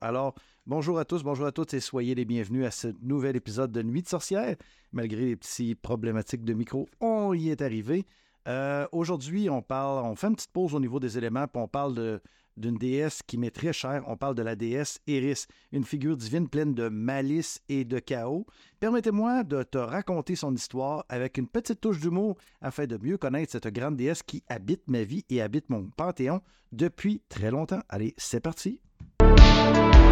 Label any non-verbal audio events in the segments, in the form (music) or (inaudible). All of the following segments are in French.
Alors, bonjour à tous, bonjour à toutes et soyez les bienvenus à ce nouvel épisode de Nuit de sorcière. Malgré les petits problématiques de micro, on y est arrivé. Euh, aujourd'hui, on parle, on fait une petite pause au niveau des éléments, puis on parle d'une déesse qui m'est très chère. On parle de la déesse Eris, une figure divine pleine de malice et de chaos. Permettez-moi de te raconter son histoire avec une petite touche d'humour afin de mieux connaître cette grande déesse qui habite ma vie et habite mon panthéon depuis très longtemps. Allez, c'est parti. Bye.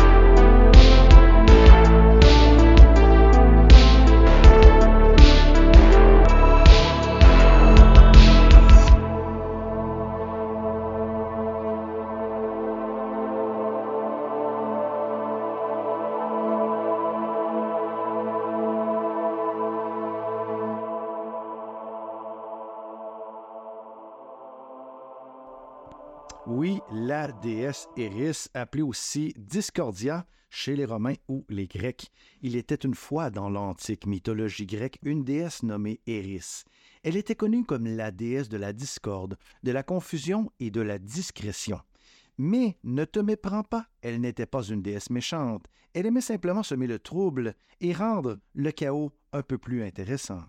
Oui, la déesse Eris, appelée aussi Discordia chez les Romains ou les Grecs. Il était une fois dans l'antique mythologie grecque une déesse nommée Eris. Elle était connue comme la déesse de la discorde, de la confusion et de la discrétion. Mais ne te méprends pas, elle n'était pas une déesse méchante, elle aimait simplement semer le trouble et rendre le chaos un peu plus intéressant.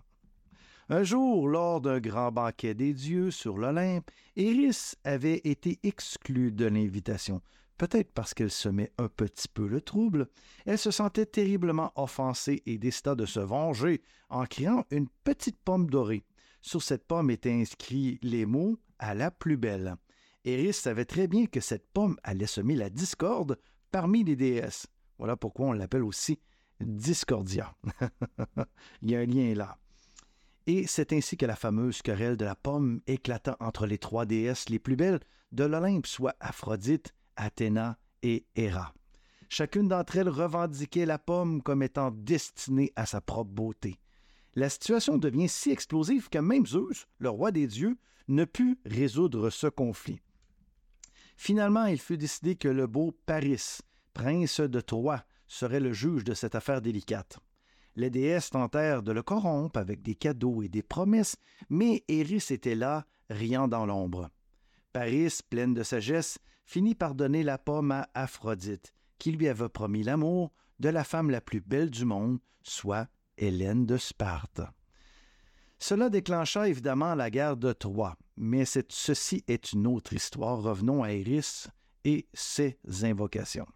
Un jour, lors d'un grand banquet des dieux sur l'Olympe, Eris avait été exclue de l'invitation. Peut-être parce qu'elle semait un petit peu le trouble, elle se sentait terriblement offensée et décida de se venger en criant une petite pomme dorée. Sur cette pomme étaient inscrits les mots à la plus belle. Eris savait très bien que cette pomme allait semer la discorde parmi les déesses. Voilà pourquoi on l'appelle aussi Discordia. (laughs) Il y a un lien là. Et c'est ainsi que la fameuse querelle de la pomme éclata entre les trois déesses les plus belles de l'Olympe, soit Aphrodite, Athéna et Héra. Chacune d'entre elles revendiquait la pomme comme étant destinée à sa propre beauté. La situation devient si explosive que même Zeus, le roi des dieux, ne put résoudre ce conflit. Finalement, il fut décidé que le beau Paris, prince de Troie, serait le juge de cette affaire délicate. Les déesses tentèrent de le corrompre avec des cadeaux et des promesses, mais Eris était là, riant dans l'ombre. Paris, pleine de sagesse, finit par donner la pomme à Aphrodite, qui lui avait promis l'amour de la femme la plus belle du monde, soit Hélène de Sparte. Cela déclencha évidemment la guerre de Troie, mais ceci est une autre histoire. Revenons à Eris et ses invocations.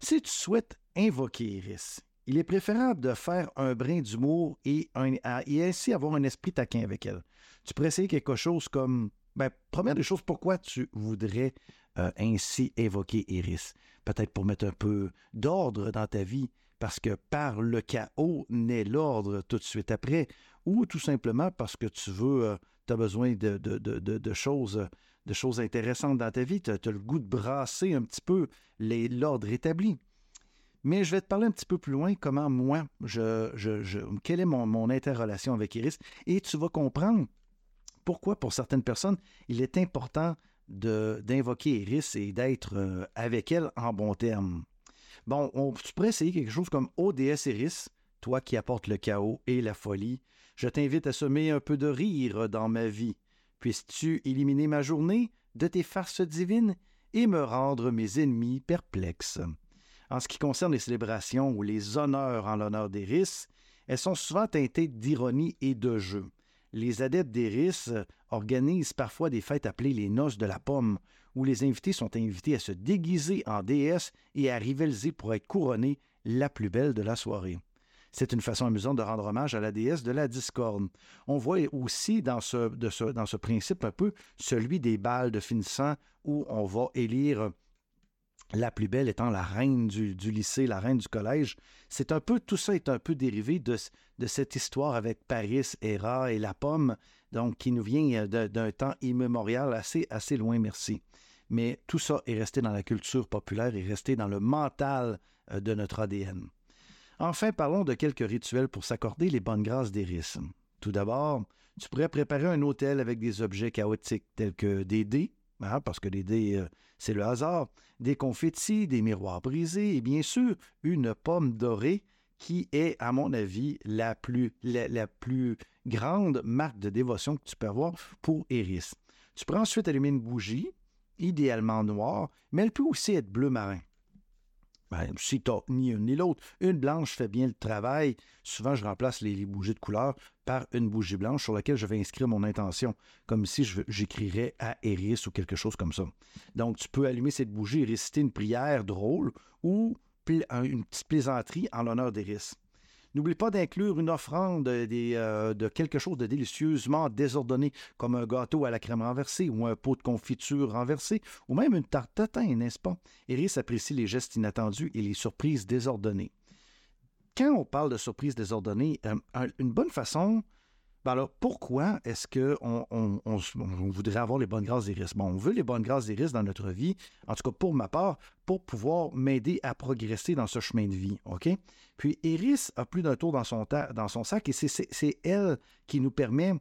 Si tu souhaites invoquer Eris, il est préférable de faire un brin d'humour et, ainsi avoir un esprit taquin avec elle. Tu pourrais essayer quelque chose comme, ben, première des choses, pourquoi tu voudrais euh, ainsi évoquer Iris? Peut-être pour mettre un peu d'ordre dans ta vie, parce que par le chaos naît l'ordre tout de suite après, ou tout simplement parce que tu veux, euh, tu as besoin de, choses de choses intéressantes dans ta vie, tu as, le goût de brasser un petit peu l'ordre établi. Mais je vais te parler un petit peu plus loin comment moi, je, quelle est mon, interrelation avec Iris. Et tu vas comprendre pourquoi, pour certaines personnes, il est important d'invoquer Iris et d'être euh, avec elle en bon terme. Bon, on, tu pourrais essayer quelque chose comme ODS Iris, toi qui apportes le chaos et la folie. Je t'invite à semer un peu de rire dans ma vie. Puisses-tu éliminer ma journée de tes farces divines et me rendre mes ennemis perplexes? En ce qui concerne les célébrations ou les honneurs en l'honneur d'Eris, elles sont souvent teintées d'ironie et de jeu. Les adeptes d'Eris organisent parfois des fêtes appelées les noces de la pomme, où les invités sont invités à se déguiser en déesse et à rivaliser pour être couronnés la plus belle de la soirée. C'est une façon amusante de rendre hommage à la déesse de la discorde. On voit aussi dans ce, dans ce principe un peu celui des balles de finissant où on va élire la plus belle étant la reine du, lycée, la reine du collège. C'est un peu, tout ça est un peu dérivé de, cette histoire avec Paris, Héra et la pomme, donc qui nous vient euh, d'un temps immémorial assez, assez loin, merci. Mais tout ça est resté dans la culture populaire et resté dans le mental euh, de notre ADN. Enfin, parlons de quelques rituels pour s'accorder les bonnes grâces d'Eris. Tout d'abord, tu pourrais préparer un hôtel avec des objets chaotiques tels que des dés, hein, parce que les dés, euh, c'est le hasard, des confettis, des miroirs brisés et bien sûr une pomme dorée qui est, à mon avis, la plus, grande marque de dévotion que tu peux avoir pour Eris. Tu peux ensuite allumer une bougie, idéalement noire, mais elle peut aussi être bleu marin. Ben, si tu ni une ni l'autre, une blanche fait bien le travail. Souvent, je remplace les, bougies de couleur par une bougie blanche sur laquelle je vais inscrire mon intention, comme si j'écrirais à Eris ou quelque chose comme ça. Donc, tu peux allumer cette bougie et réciter une prière drôle ou une petite plaisanterie en l'honneur d'Eris. N'oublie pas d'inclure une offrande euh, de quelque chose de délicieusement désordonné, comme un gâteau à la crème renversée ou un pot de confiture renversé, ou même une tarte tatin, n'est-ce pas? Iris apprécie les gestes inattendus et les surprises désordonnées. Quand on parle de surprises désordonnées, euh, une bonne façon ben alors, pourquoi est-ce qu'on on, voudrait avoir les bonnes grâces d'Iris? Bon, on veut les bonnes grâces d'Iris dans notre vie, en tout cas pour ma part, pour pouvoir m'aider à progresser dans ce chemin de vie, OK? Puis Iris a plus d'un tour dans son, sac et c'est elle qui nous permet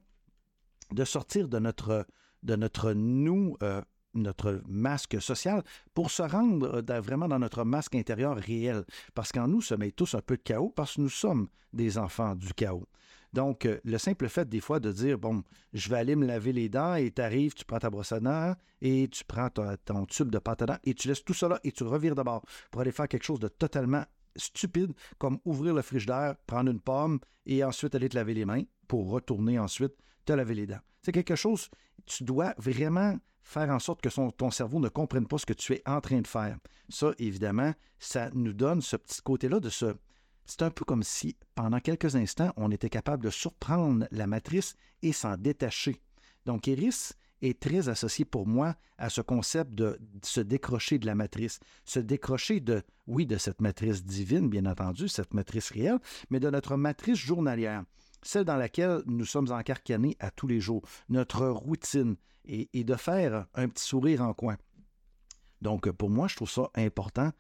de sortir de notre, nous, euh, notre masque social, pour se rendre euh, vraiment dans notre masque intérieur réel. Parce qu'en nous met tous un peu de chaos, parce que nous sommes des enfants du chaos. Donc, euh, le simple fait des fois de dire, bon, je vais aller me laver les dents et tu arrives, tu prends ta brosse à dents et tu prends ton, tube de pâte à dents et tu laisses tout cela et tu revires d'abord pour aller faire quelque chose de totalement stupide comme ouvrir le frigidaire, prendre une pomme et ensuite aller te laver les mains pour retourner ensuite te laver les dents. C'est quelque chose, tu dois vraiment faire en sorte que ton cerveau ne comprenne pas ce que tu es en train de faire. Ça, évidemment, ça nous donne ce petit côté-là de ce, c'est un peu comme si, pendant quelques instants, on était capable de surprendre la matrice et s'en détacher. Donc, Iris est très associé pour moi à ce concept de se décrocher de la matrice, se décrocher de, oui, de cette matrice divine, bien entendu, cette matrice réelle, mais de notre matrice journalière, celle dans laquelle nous sommes encarcanés à tous les jours, notre routine, et, et de faire un petit sourire en coin. Donc, pour moi, je trouve ça important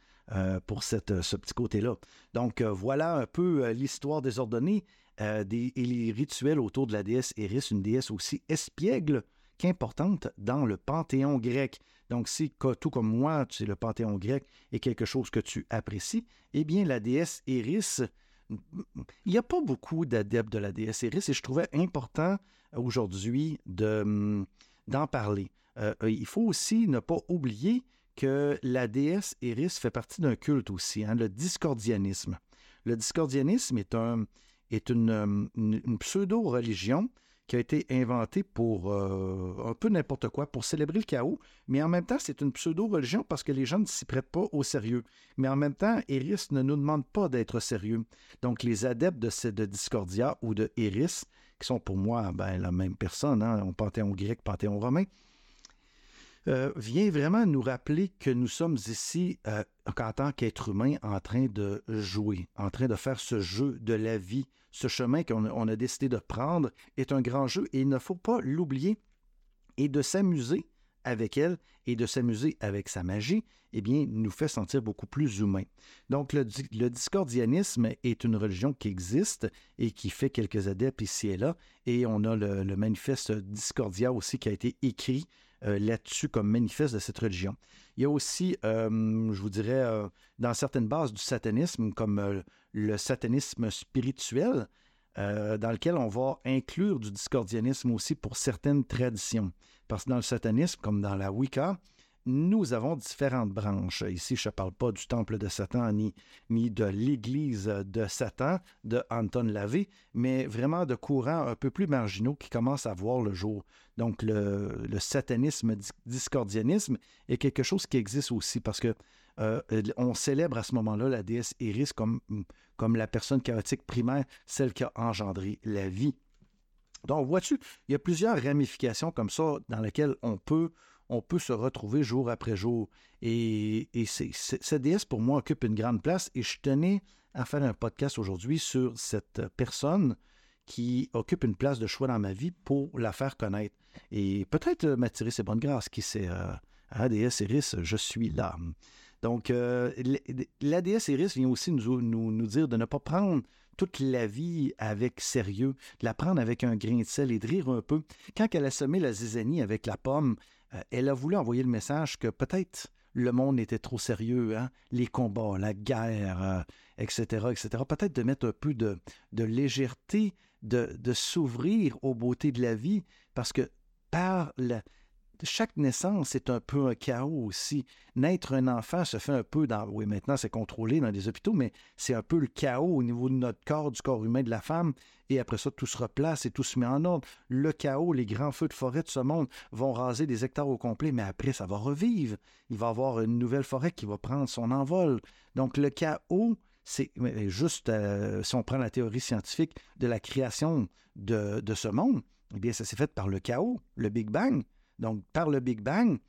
pour cette, ce petit côté-là. Donc, euh, voilà un peu euh, l'histoire désordonnée des, et les rituels autour de la déesse Eris, une déesse aussi espiègle qu'importante dans le panthéon grec. Donc, si, tout comme moi, tu sais, le panthéon grec est quelque chose que tu apprécies, eh bien, la déesse Eris, il n'y a pas beaucoup d'adeptes de la déesse Eris et je trouvais important aujourd'hui hum, d'en parler. il faut aussi ne pas oublier que la déesse Eris fait partie d'un culte aussi, hein, le discordianisme. Le discordianisme est, un, est une, euh, pseudo-religion qui a été inventée pour euh, un peu n'importe quoi, pour célébrer le chaos, mais en même temps, c'est une pseudo-religion parce que les gens ne s'y prêtent pas au sérieux. Mais en même temps, Eris ne nous demande pas d'être sérieux. Donc, les adeptes de, de Discordia ou de Eris, qui sont pour moi ben, la même personne, hein, panthéon grec, panthéon romain, euh, vient vraiment nous rappeler que nous sommes ici euh, en tant qu'être humain en train de jouer, en train de faire ce jeu de la vie. Ce chemin qu'on a décidé de prendre est un grand jeu et il ne faut pas l'oublier et de s'amuser avec elle et de s'amuser avec sa magie, eh bien, nous fait sentir beaucoup plus humains. Donc, le, discordianisme est une religion qui existe et qui fait quelques adeptes ici et là. Et on a le manifeste Discordia aussi qui a été écrit euh, là-dessus comme manifeste de cette religion. Il y a aussi, euh, je vous dirais, euh, dans certaines bases du satanisme, comme le satanisme spirituel, dans lequel on va inclure du discordianisme aussi pour certaines traditions. Parce que dans le satanisme, comme dans la Wicca, nous avons différentes branches. Ici, je ne parle pas du temple de Satan ni, de l'église de Satan de Anton Lavey, mais vraiment de courants un peu plus marginaux qui commencent à voir le jour. Donc, le, satanisme, discordianisme est quelque chose qui existe aussi parce que euh, on célèbre à ce moment-là la déesse Iris comme, comme la personne chaotique primaire, celle qui a engendré la vie. Donc, vois-tu, il y a plusieurs ramifications comme ça dans lesquelles on peut on peut se retrouver jour après jour. Et, cette déesse, pour moi, occupe une grande place. Et je tenais à faire un podcast aujourd'hui sur cette personne qui occupe une place de choix dans ma vie pour la faire connaître. Et peut-être euh, m'attirer ses bonnes grâces, qui c'est déesse Iris, je suis là. Donc, euh, la déesse Iris vient aussi nous, nous, dire de ne pas prendre toute la vie avec sérieux, de la prendre avec un grain de sel et de rire un peu. Quand elle a semé la zizanie avec la pomme, elle a voulu envoyer le message que peut-être le monde était trop sérieux, hein? les combats, la guerre, etc., euh, etc. Peut-être de mettre un peu de, légèreté, de, s'ouvrir aux beautés de la vie, parce que par chaque naissance est un peu un chaos aussi. Naître un enfant se fait un peu dans. Oui, maintenant c'est contrôlé dans les hôpitaux, mais c'est un peu le chaos au niveau de notre corps, du corps humain de la femme. Et après ça, tout se replace et tout se met en ordre. Le chaos, les grands feux de forêt de ce monde vont raser des hectares au complet, mais après, ça va revivre. Il va y avoir une nouvelle forêt qui va prendre son envol. Donc, le chaos, c'est juste, euh, si on prend la théorie scientifique de la création de, de ce monde, eh bien, ça s'est fait par le chaos, le Big Bang. Donc, par le Big Bang,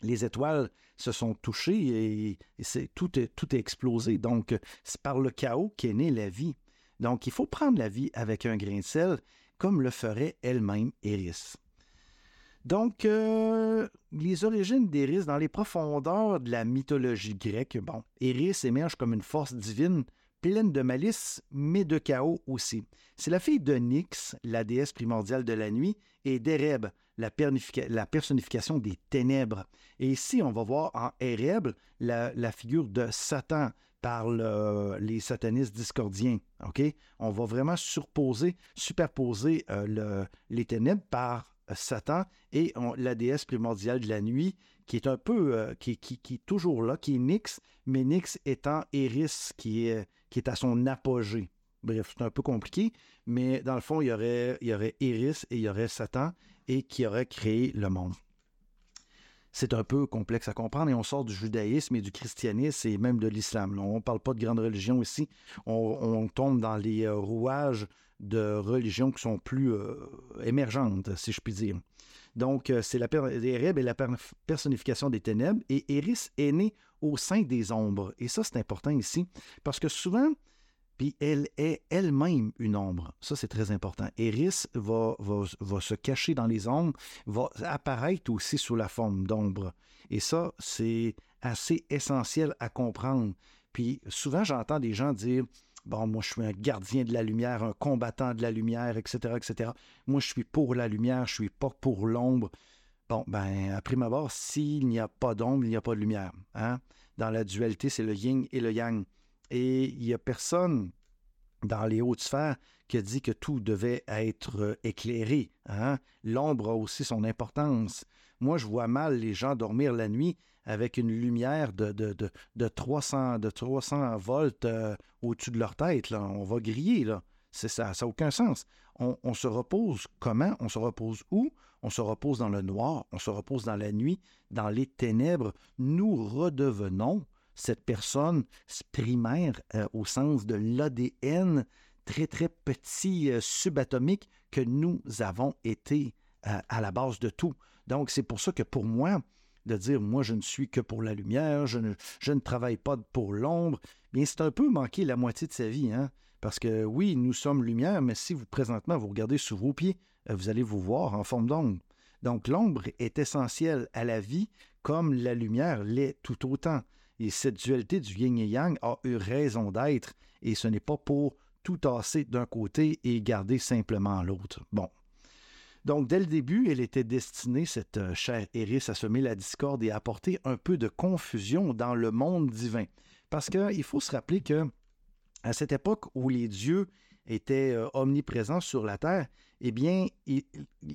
les étoiles se sont touchées et, c'est, tout, est, tout est explosé. Donc, c'est par le chaos qu'est née la vie. Donc, il faut prendre la vie avec un grain de sel, comme le ferait elle-même Eris. Donc, euh, les origines d'Eris dans les profondeurs de la mythologie grecque, bon, Eris émerge comme une force divine pleine de malice, mais de chaos aussi. C'est la fille de Nyx, la déesse primordiale de la nuit, et d'Ereb, la, personnification des ténèbres. Et ici, on va voir en Ereb la, figure de Satan par les satanistes discordiens. On va vraiment surposer, superposer euh, les ténèbres par euh, Satan et la déesse primordiale de la nuit, qui est un peu, euh, qui, est toujours là, qui est Nyx, mais Nyx étant Eris, qui est, qui est à son apogée. Bref, c'est un peu compliqué, mais dans le fond, il y aurait, il y aurait Iris et il y aurait Satan et qui aurait créé le monde. C'est un peu complexe à comprendre et on sort du judaïsme et du christianisme et même de l'islam. On ne parle pas de grande religion ici. On, tombe dans les euh, rouages de religions qui sont plus euh, émergentes, si je puis dire. Donc, euh, c'est la la personnification des ténèbres et Eris est né au sein des ombres. Et ça, c'est important ici parce que souvent, puis elle est elle-même une ombre. Ça, c'est très important. Eris va, va, se cacher dans les ombres, va apparaître aussi sous la forme d'ombre. Et ça, c'est assez essentiel à comprendre. Puis souvent, j'entends des gens dire Bon, moi, je suis un gardien de la lumière, un combattant de la lumière, etc., etc. Moi, je suis pour la lumière, je suis pas pour l'ombre. Bon, ben, à prime abord, s'il n'y a pas d'ombre, il n'y a pas de lumière. Hein? Dans la dualité, c'est le yin et le yang. Et il n'y a personne dans les hautes sphères qui a dit que tout devait être euh, éclairé. Hein? L'ombre a aussi son importance. Moi, je vois mal les gens dormir la nuit avec une lumière de, de, de, 300, de 300 volts euh, au-dessus de leur tête. On va griller. Là. C'est ça, ça n'a aucun sens. On, se repose comment? On se repose où? On se repose dans le noir, on se repose dans la nuit, dans les ténèbres. Nous redevenons cette personne primaire euh, au sens de l'ADN très, très petit, euh, subatomique que nous avons été à la base de tout. Donc, c'est pour ça que pour moi, de dire moi je ne suis que pour la lumière, je ne, je ne travaille pas pour l'ombre, bien c'est un peu manquer la moitié de sa vie. Hein? Parce que oui, nous sommes lumière, mais si vous présentement vous regardez sous vos pieds, euh, vous allez vous voir en forme d'ombre. Donc l'ombre est essentielle à la vie comme la lumière l'est tout autant. Et cette dualité du yin et yang a eu raison d'être, et ce n'est pas pour tout tasser d'un côté et garder simplement l'autre. Bon, donc, dès le début, elle était destinée, cette euh, chère Eris, à semer la discorde et à apporter un peu de confusion dans le monde divin. Parce qu'il faut se rappeler que à cette époque où les dieux étaient euh, omniprésents sur la terre, eh bien,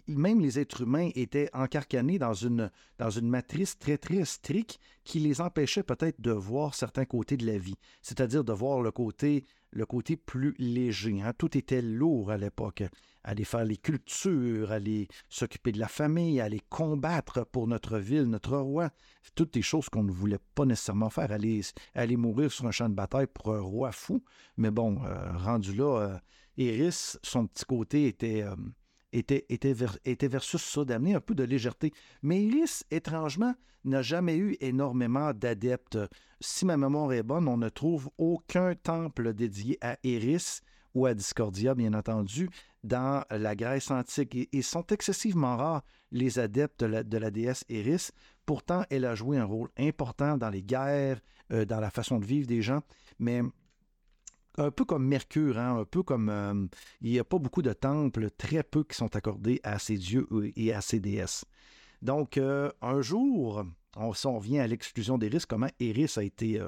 même les êtres humains étaient encarcanés dans une, dans une matrice très, très stricte qui les empêchait peut-être de voir certains côtés de la vie, c'est-à-dire de voir le côté, le côté plus léger. Hein. Tout était lourd à l'époque aller faire les cultures, aller s'occuper de la famille, aller combattre pour notre ville, notre roi. Toutes des choses qu'on ne voulait pas nécessairement faire, aller, aller mourir sur un champ de bataille pour un roi fou. Mais bon, euh, rendu là, euh, son petit côté était, euh, était, était, versus ça, d'amener un peu de légèreté. Mais Iris, étrangement, n'a jamais eu énormément d'adeptes. Si ma mémoire est bonne, on ne trouve aucun temple dédié à Eris ou à Discordia, bien entendu, dans la Grèce antique. Et, sont excessivement rares les adeptes de la, déesse Eris. Pourtant, elle a joué un rôle important dans les guerres, euh, dans la façon de vivre des gens. Mais un peu comme Mercure, hein, un peu comme euh, il n'y a pas beaucoup de temples, très peu qui sont accordés à ces dieux et à ces déesses. Donc, euh, un jour, on, si on revient à l'exclusion d'Eris, comment Eris a été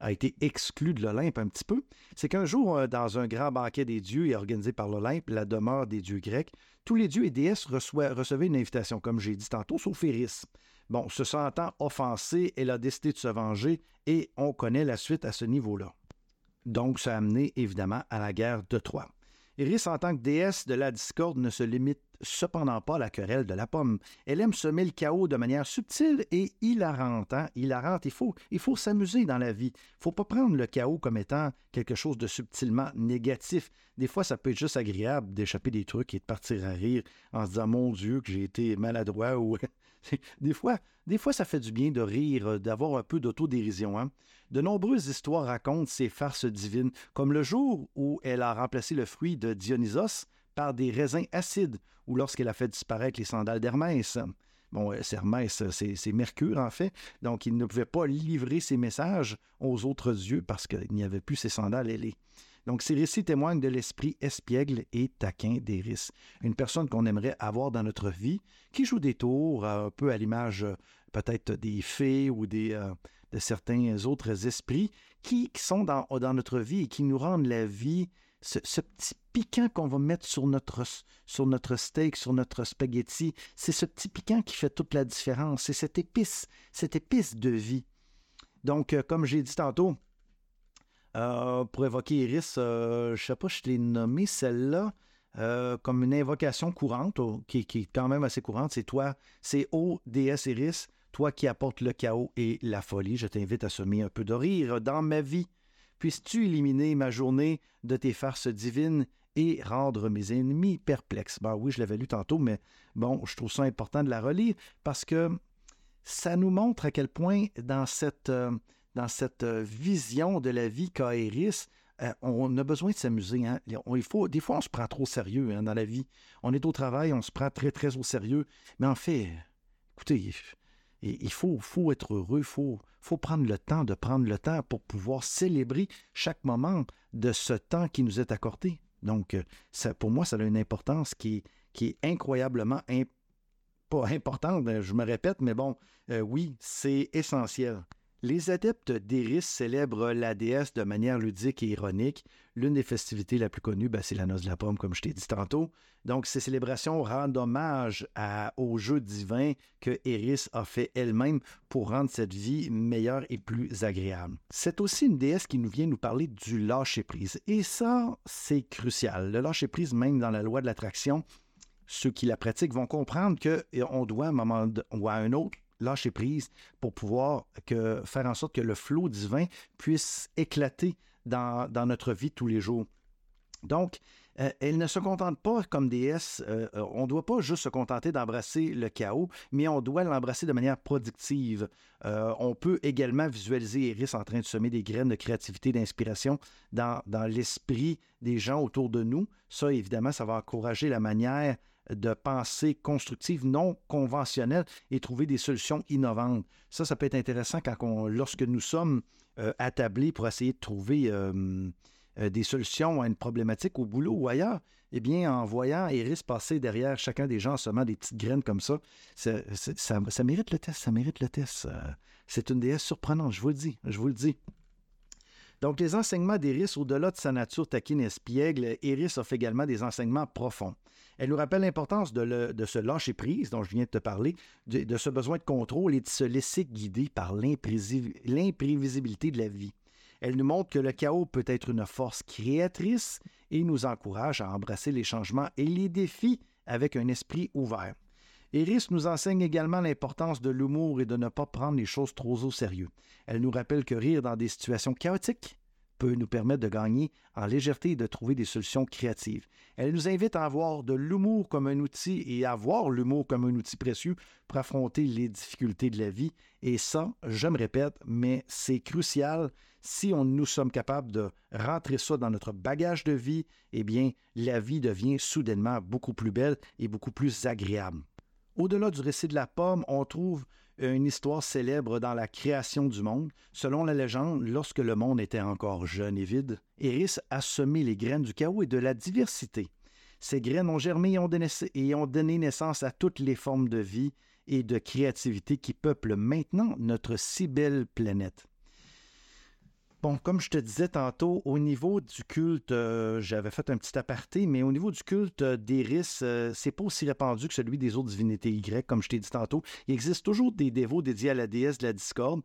a été exclu de l'Olympe un petit peu, c'est qu'un jour, euh, dans un grand banquet des dieux et organisé par l'Olympe, la demeure des dieux grecs, Tous les dieux et déesses recevaient une invitation, comme j'ai dit tantôt, sauf Eris. Bon, se sentant offensée, elle a décidé de se venger et on connaît la suite à ce niveau-là. Donc, ça a amené évidemment à la guerre de Troie. Iris, en tant que déesse de la discorde, ne se limite cependant pas la querelle de la pomme. Elle aime semer le chaos de manière subtile et hilarante. Hein? Hilarante, il faut, il faut s'amuser dans la vie. Il faut pas prendre le chaos comme étant quelque chose de subtilement négatif. Des fois, ça peut être juste agréable d'échapper des trucs et de partir à rire en se disant Mon Dieu, que j'ai été maladroit ou (laughs) des fois, des fois, ça fait du bien de rire, euh, d'avoir un peu d'autodérision. Hein? De nombreuses histoires racontent ces farces divines, comme le jour où elle a remplacé le fruit de Dionysos par des raisins acides, ou lorsqu'elle a fait disparaître les sandales d'Hermès. Bon, euh, c'est Hermès, c'est Mercure en fait, donc il ne pouvait pas livrer ses messages aux autres dieux parce qu'il n'y avait plus ses sandales ailées. Donc, ces récits témoignent de l'esprit espiègle et taquin d'Eris, une personne qu'on aimerait avoir dans notre vie, qui joue des tours, euh, un peu à l'image euh, peut-être des fées ou de certains autres esprits, qui, sont dans, notre vie et qui nous rendent la vie, ce, petit piquant qu'on va mettre sur notre, sur notre steak, sur notre spaghetti, c'est ce petit piquant qui fait toute la différence, c'est cette épice, cette épice de vie. Donc, comme j'ai dit tantôt, euh, pour évoquer Iris, euh, je ne sais pas, je l'ai nommé celle-là euh, comme une invocation courante, qui, est quand même assez courante. C'est toi, c'est O, déesse Iris, toi qui apportes le chaos et la folie. Je t'invite à semer un peu de rire dans ma vie. Puisses-tu éliminer ma journée de tes farces divines et rendre mes ennemis perplexes? Ben oui, je l'avais lu tantôt, mais bon, je trouve ça important de la relire parce que ça nous montre à quel point dans cette dans cette euh, vision de la vie qu'a euh, on a besoin de s'amuser. Hein. Faut, des fois, on se prend trop au sérieux hein, dans la vie. On est au travail, on se prend très, très au sérieux. Mais en fait, écoutez, il faut, faut être heureux, il faut, prendre le temps de prendre le temps pour pouvoir célébrer chaque moment de ce temps qui nous est accordé. Donc, euh, ça, pour moi, ça a une importance qui, qui est incroyablement pas importante, je me répète, mais bon, oui, c'est essentiel. Les adeptes d'Eris célèbrent la déesse de manière ludique et ironique. L'une des festivités la plus connue, ben, c'est la noce de la pomme, comme je t'ai dit tantôt. Donc, ces célébrations rendent hommage au jeu divin que Eris a fait elle-même pour rendre cette vie meilleure et plus agréable. C'est aussi une déesse qui nous vient nous parler du lâcher-prise. Et ça, c'est crucial. Le lâcher-prise, même dans la loi de l'attraction, ceux qui la pratiquent vont comprendre qu'on doit, à un moment ou à un autre, lâcher prise pour pouvoir faire en sorte que le flot divin puisse éclater dans, notre vie tous les jours. Donc, euh, elle ne se contente pas comme déesse. Euh, euh, on ne doit pas juste se contenter d'embrasser le chaos, mais on doit l'embrasser de manière productive. on peut également visualiser Iris en train de semer des graines de créativité, d'inspiration dans, dans l'esprit des gens autour de nous. Ça, évidemment, ça va encourager la manière de pensée constructive non conventionnelle et trouver des solutions innovantes. Ça, ça peut être intéressant quand on, lorsque nous sommes euh, pour essayer de trouver euh, des solutions à une problématique au boulot ou ailleurs. Eh bien, en voyant Iris passer derrière chacun des gens en semant des petites graines comme ça, ça, ça mérite le test, ça mérite le test. C'est une déesse surprenante, je vous le dis, je vous le dis. Donc, les enseignements d'Iris, au-delà de sa nature taquine espiègle, Iris offre également des enseignements profonds. Elle nous rappelle l'importance de, de, se lâcher prise, dont je viens de te parler, de, ce besoin de contrôle et de se laisser guider par l'imprévisibilité de la vie. Elle nous montre que le chaos peut être une force créatrice et nous encourage à embrasser les changements et les défis avec un esprit ouvert. Iris nous enseigne également l'importance de l'humour et de ne pas prendre les choses trop au sérieux. Elle nous rappelle que rire dans des situations chaotiques peut nous permettre de gagner en légèreté et de trouver des solutions créatives. Elle nous invite à avoir de l'humour comme un outil et à voir l'humour comme un outil précieux pour affronter les difficultés de la vie. Et ça, je me répète, mais c'est crucial. Si nous sommes capables de rentrer ça dans notre bagage de vie, eh bien, la vie devient soudainement beaucoup plus belle et beaucoup plus agréable. Au-delà du récit de la pomme, on trouve une histoire célèbre dans la création du monde. Selon la légende, lorsque le monde était encore jeune et vide, Eris a semé les graines du chaos et de la diversité. Ces graines ont germé et ont donné naissance à toutes les formes de vie et de créativité qui peuplent maintenant notre si belle planète. Bon, comme je te disais tantôt, au niveau du culte, euh, j'avais fait un petit aparté, mais au niveau du culte euh, d'Iris, euh, c'est pas aussi répandu que celui des autres divinités Y, comme je t'ai dit tantôt. Il existe toujours des dévots dédiés à la déesse de la discorde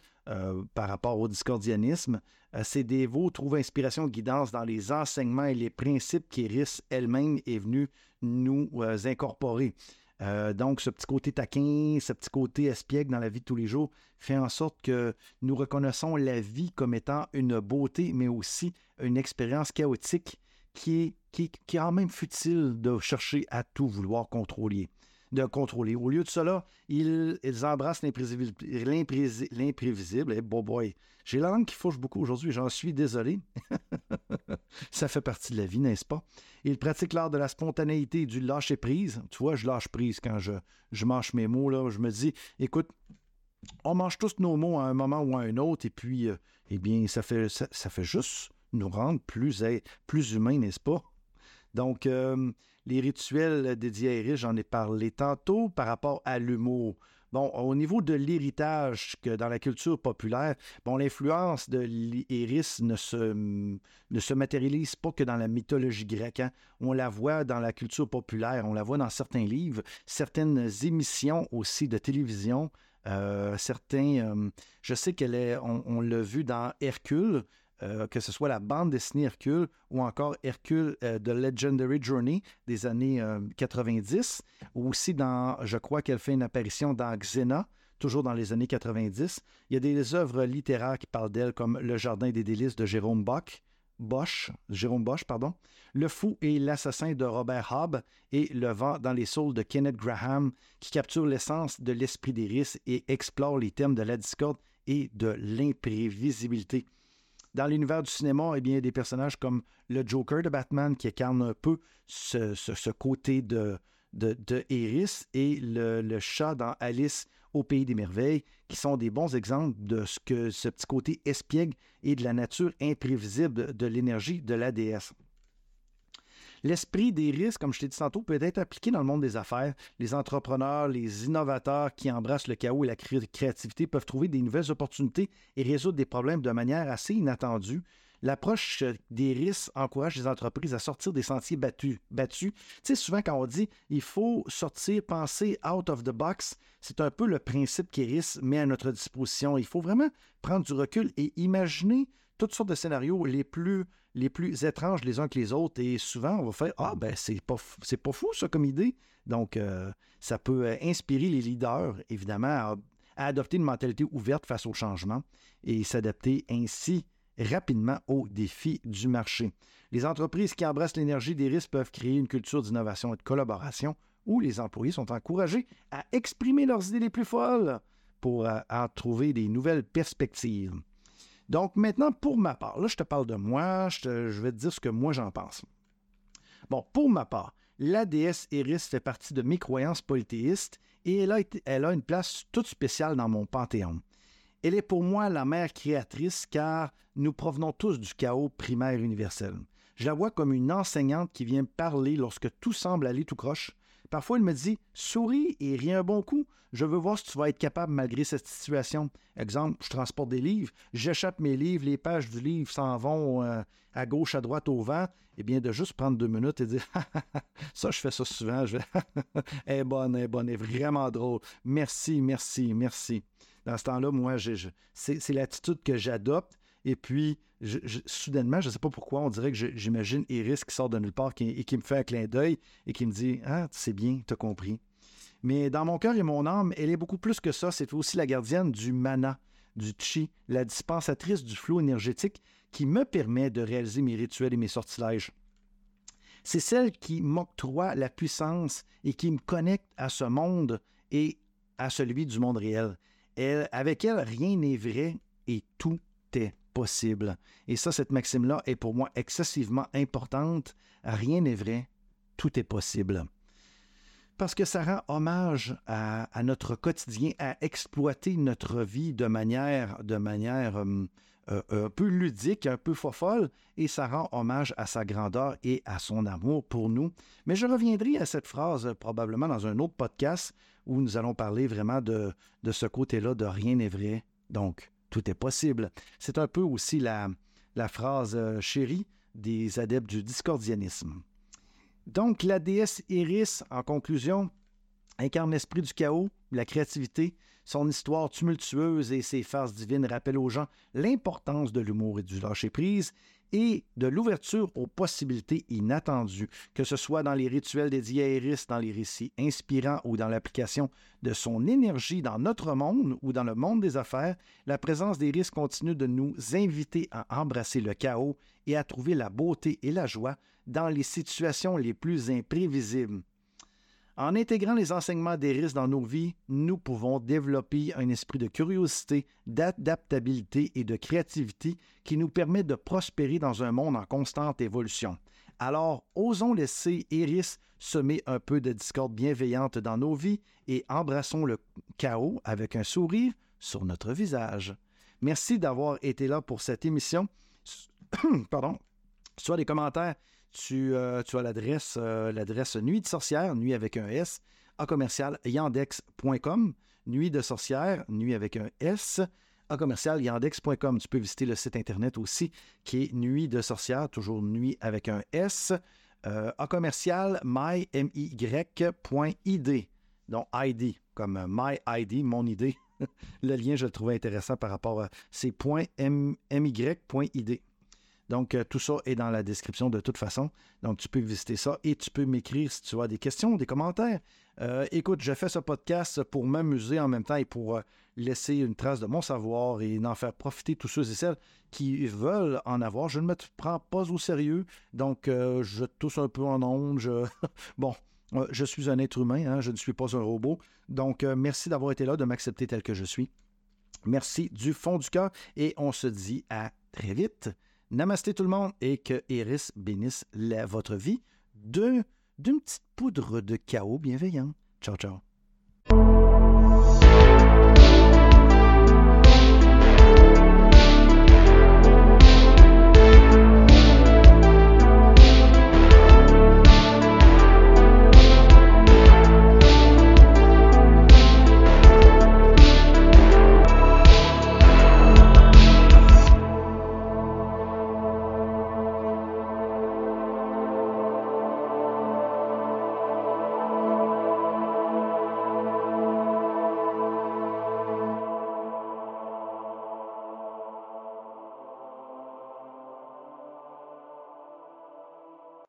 par rapport au discordianisme. ces dévots trouvent inspiration et guidance dans les enseignements et les principes qu'Iris elle-même est venue nous incorporer. Euh, donc, ce petit côté taquin, ce petit côté espiègle dans la vie de tous les jours fait en sorte que nous reconnaissons la vie comme étant une beauté, mais aussi une expérience chaotique qui est, qui, qui est quand même futile de chercher à tout vouloir contrôler de contrôler. Au lieu de cela, ils, embrassent l'imprévisible. Boy, j'ai la qui fauche beaucoup aujourd'hui, j'en suis désolé. (laughs) Ça fait partie de la vie, n'est-ce pas? Ils pratiquent l'art de la spontanéité et du lâcher-prise. Tu vois, je lâche prise quand je, je mange mes mots. Là. Je me dis, écoute, on mange tous nos mots à un moment ou à un autre, et puis, euh, eh bien, ça fait, ça, fait juste nous rendre plus, plus humains, n'est-ce pas? Donc, euh, les rituels dédiés à Iris, j'en ai parlé tantôt par rapport à l'humour. Bon, au niveau de l'héritage que dans la culture populaire, bon, l'influence de l'Iris ne se, matérialise pas que dans la mythologie grecque. Hein. On la voit dans la culture populaire, on la voit dans certains livres, certaines émissions aussi de télévision. Euh, certains, euh, je sais qu'elle est, on l'a vu dans Hercule, euh, que ce soit la bande dessinée Hercule ou encore Hercule de The Legendary Journey des années 90, euh, ou aussi dans, je crois qu'elle fait une apparition dans Xena, toujours dans les années 90. Il y a des œuvres littéraires qui parlent d'elle, comme Le Jardin des délices de Jérôme Jérôme Bosch, pardon, Le fou et l'assassin de Robert Hobb et Le vent dans les saules de Kenneth Graham, qui capture l'essence de l'esprit des risques et explore les thèmes de la discorde et de l'imprévisibilité. Dans l'univers du cinéma, eh bien, des personnages comme le Joker de Batman qui incarne un peu ce, côté de, de, et le, chat dans Alice au Pays des Merveilles, qui sont des bons exemples de ce que ce petit côté espiègle et de la nature imprévisible de l'énergie de la déesse. L'esprit des risques, comme je t'ai dit tantôt, peut être appliqué dans le monde des affaires. Les entrepreneurs, les innovateurs qui embrassent le chaos et la créativité peuvent trouver des nouvelles opportunités et résoudre des problèmes de manière assez inattendue. L'approche des risques encourage les entreprises à sortir des sentiers battus. battus. Tu sais, souvent quand on dit il faut sortir, penser out of the box, c'est un peu le principe qu'Iris met à notre disposition. Il faut vraiment prendre du recul et imaginer toutes sortes de scénarios les plus les plus étranges les uns que les autres. Et souvent, on va faire Ah, ben, c'est pas, c'est pas fou, ça, comme idée. Donc, euh, ça peut euh, inspirer les leaders, évidemment, à, adopter une mentalité ouverte face au changement et s'adapter ainsi rapidement aux défis du marché. Les entreprises qui embrassent l'énergie des risques peuvent créer une culture d'innovation et de collaboration où les employés sont encouragés à exprimer leurs idées les plus folles pour euh, trouver des nouvelles perspectives. Donc maintenant, pour ma part, là je te parle de moi, je, vais te dire ce que moi j'en pense. Bon, pour ma part, la déesse Eris fait partie de mes croyances polythéistes et elle a, elle a une place toute spéciale dans mon panthéon. Elle est pour moi la mère créatrice car nous provenons tous du chaos primaire universel. Je la vois comme une enseignante qui vient parler lorsque tout semble aller tout croche, Parfois, il me dit Souris et rien un bon coup. Je veux voir si tu vas être capable malgré cette situation. Exemple, je transporte des livres, j'échappe mes livres, les pages du livre s'en vont euh, à gauche, à droite, au vent. Eh bien, de juste prendre deux minutes et dire (laughs) Ça, je fais ça souvent. Je (laughs) elle est bonne, elle bonne, est vraiment drôle. Merci, merci, merci. Dans ce temps-là, moi, c'est l'attitude que j'adopte. Et puis, soudainement, je ne sais pas pourquoi, on dirait que j'imagine Iris qui sort de nulle part et qui me fait un clin d'œil et qui me dit Ah, c'est bien, tu as compris. Mais dans mon cœur et mon âme, elle est beaucoup plus que ça. C'est aussi la gardienne du mana, du chi, la dispensatrice du flot énergétique qui me permet de réaliser mes rituels et mes sortilèges. C'est celle qui m'octroie la puissance et qui me connecte à ce monde et à celui du monde réel. Avec elle, rien n'est vrai et tout est Et ça, cette maxime-là est pour moi excessivement importante. Rien n'est vrai, tout est possible. Parce que ça rend hommage à, notre quotidien, à exploiter notre vie de manière, de manière euh, euh, un peu ludique, un peu folle, et ça rend hommage à sa grandeur et à son amour pour nous. Mais je reviendrai à cette phrase probablement dans un autre podcast où nous allons parler vraiment de, de ce côté-là de rien n'est vrai. Donc, tout est possible. C'est un peu aussi la, phrase euh, chérie des adeptes du discordianisme. Donc, la déesse Iris, en conclusion, incarne l'esprit du chaos, la créativité. Son histoire tumultueuse et ses farces divines rappellent aux gens l'importance de l'humour et du lâcher-prise et de l'ouverture aux possibilités inattendues, que ce soit dans les rituels dédiés à Iris, dans les récits inspirants ou dans l'application de son énergie dans notre monde ou dans le monde des affaires, la présence d'Iris continue de nous inviter à embrasser le chaos et à trouver la beauté et la joie dans les situations les plus imprévisibles. En intégrant les enseignements d'Eris dans nos vies, nous pouvons développer un esprit de curiosité, d'adaptabilité et de créativité qui nous permet de prospérer dans un monde en constante évolution. Alors, osons laisser Eris semer un peu de discorde bienveillante dans nos vies et embrassons le chaos avec un sourire sur notre visage. Merci d'avoir été là pour cette émission. (clears throat) Pardon. Soit des commentaires euh, tu, as l'adresse, euh, l'adresse Nuit de sorcière, nuit avec un S, à commercial yandex.com. Nuit de sorcière, nuit avec un S, à commercial yandex.com. Tu peux visiter le site internet aussi qui est Nuit de sorcière, toujours nuit avec un S, euh, à commercial mymy.id. Donc ID, comme my mon idée. (laughs) le lien, je le trouvais intéressant par rapport à ces points my.id. Donc, euh, tout ça est dans la description de toute façon. Donc, tu peux visiter ça et tu peux m'écrire si tu as des questions, des commentaires. Euh, écoute, je fais ce podcast pour m'amuser en même temps et pour euh, laisser une trace de mon savoir et d'en faire profiter tous ceux et celles qui veulent en avoir. Je ne me prends pas au sérieux, donc je tousse un peu en ondes. (laughs) bon, je suis un être humain, hein, je ne suis pas un robot. Donc, merci d'avoir été là, de m'accepter tel que je suis. Merci du fond du cœur et on se dit à très vite. Namasté tout le monde et que Iris bénisse votre vie d'une petite poudre de chaos bienveillant. Ciao, ciao.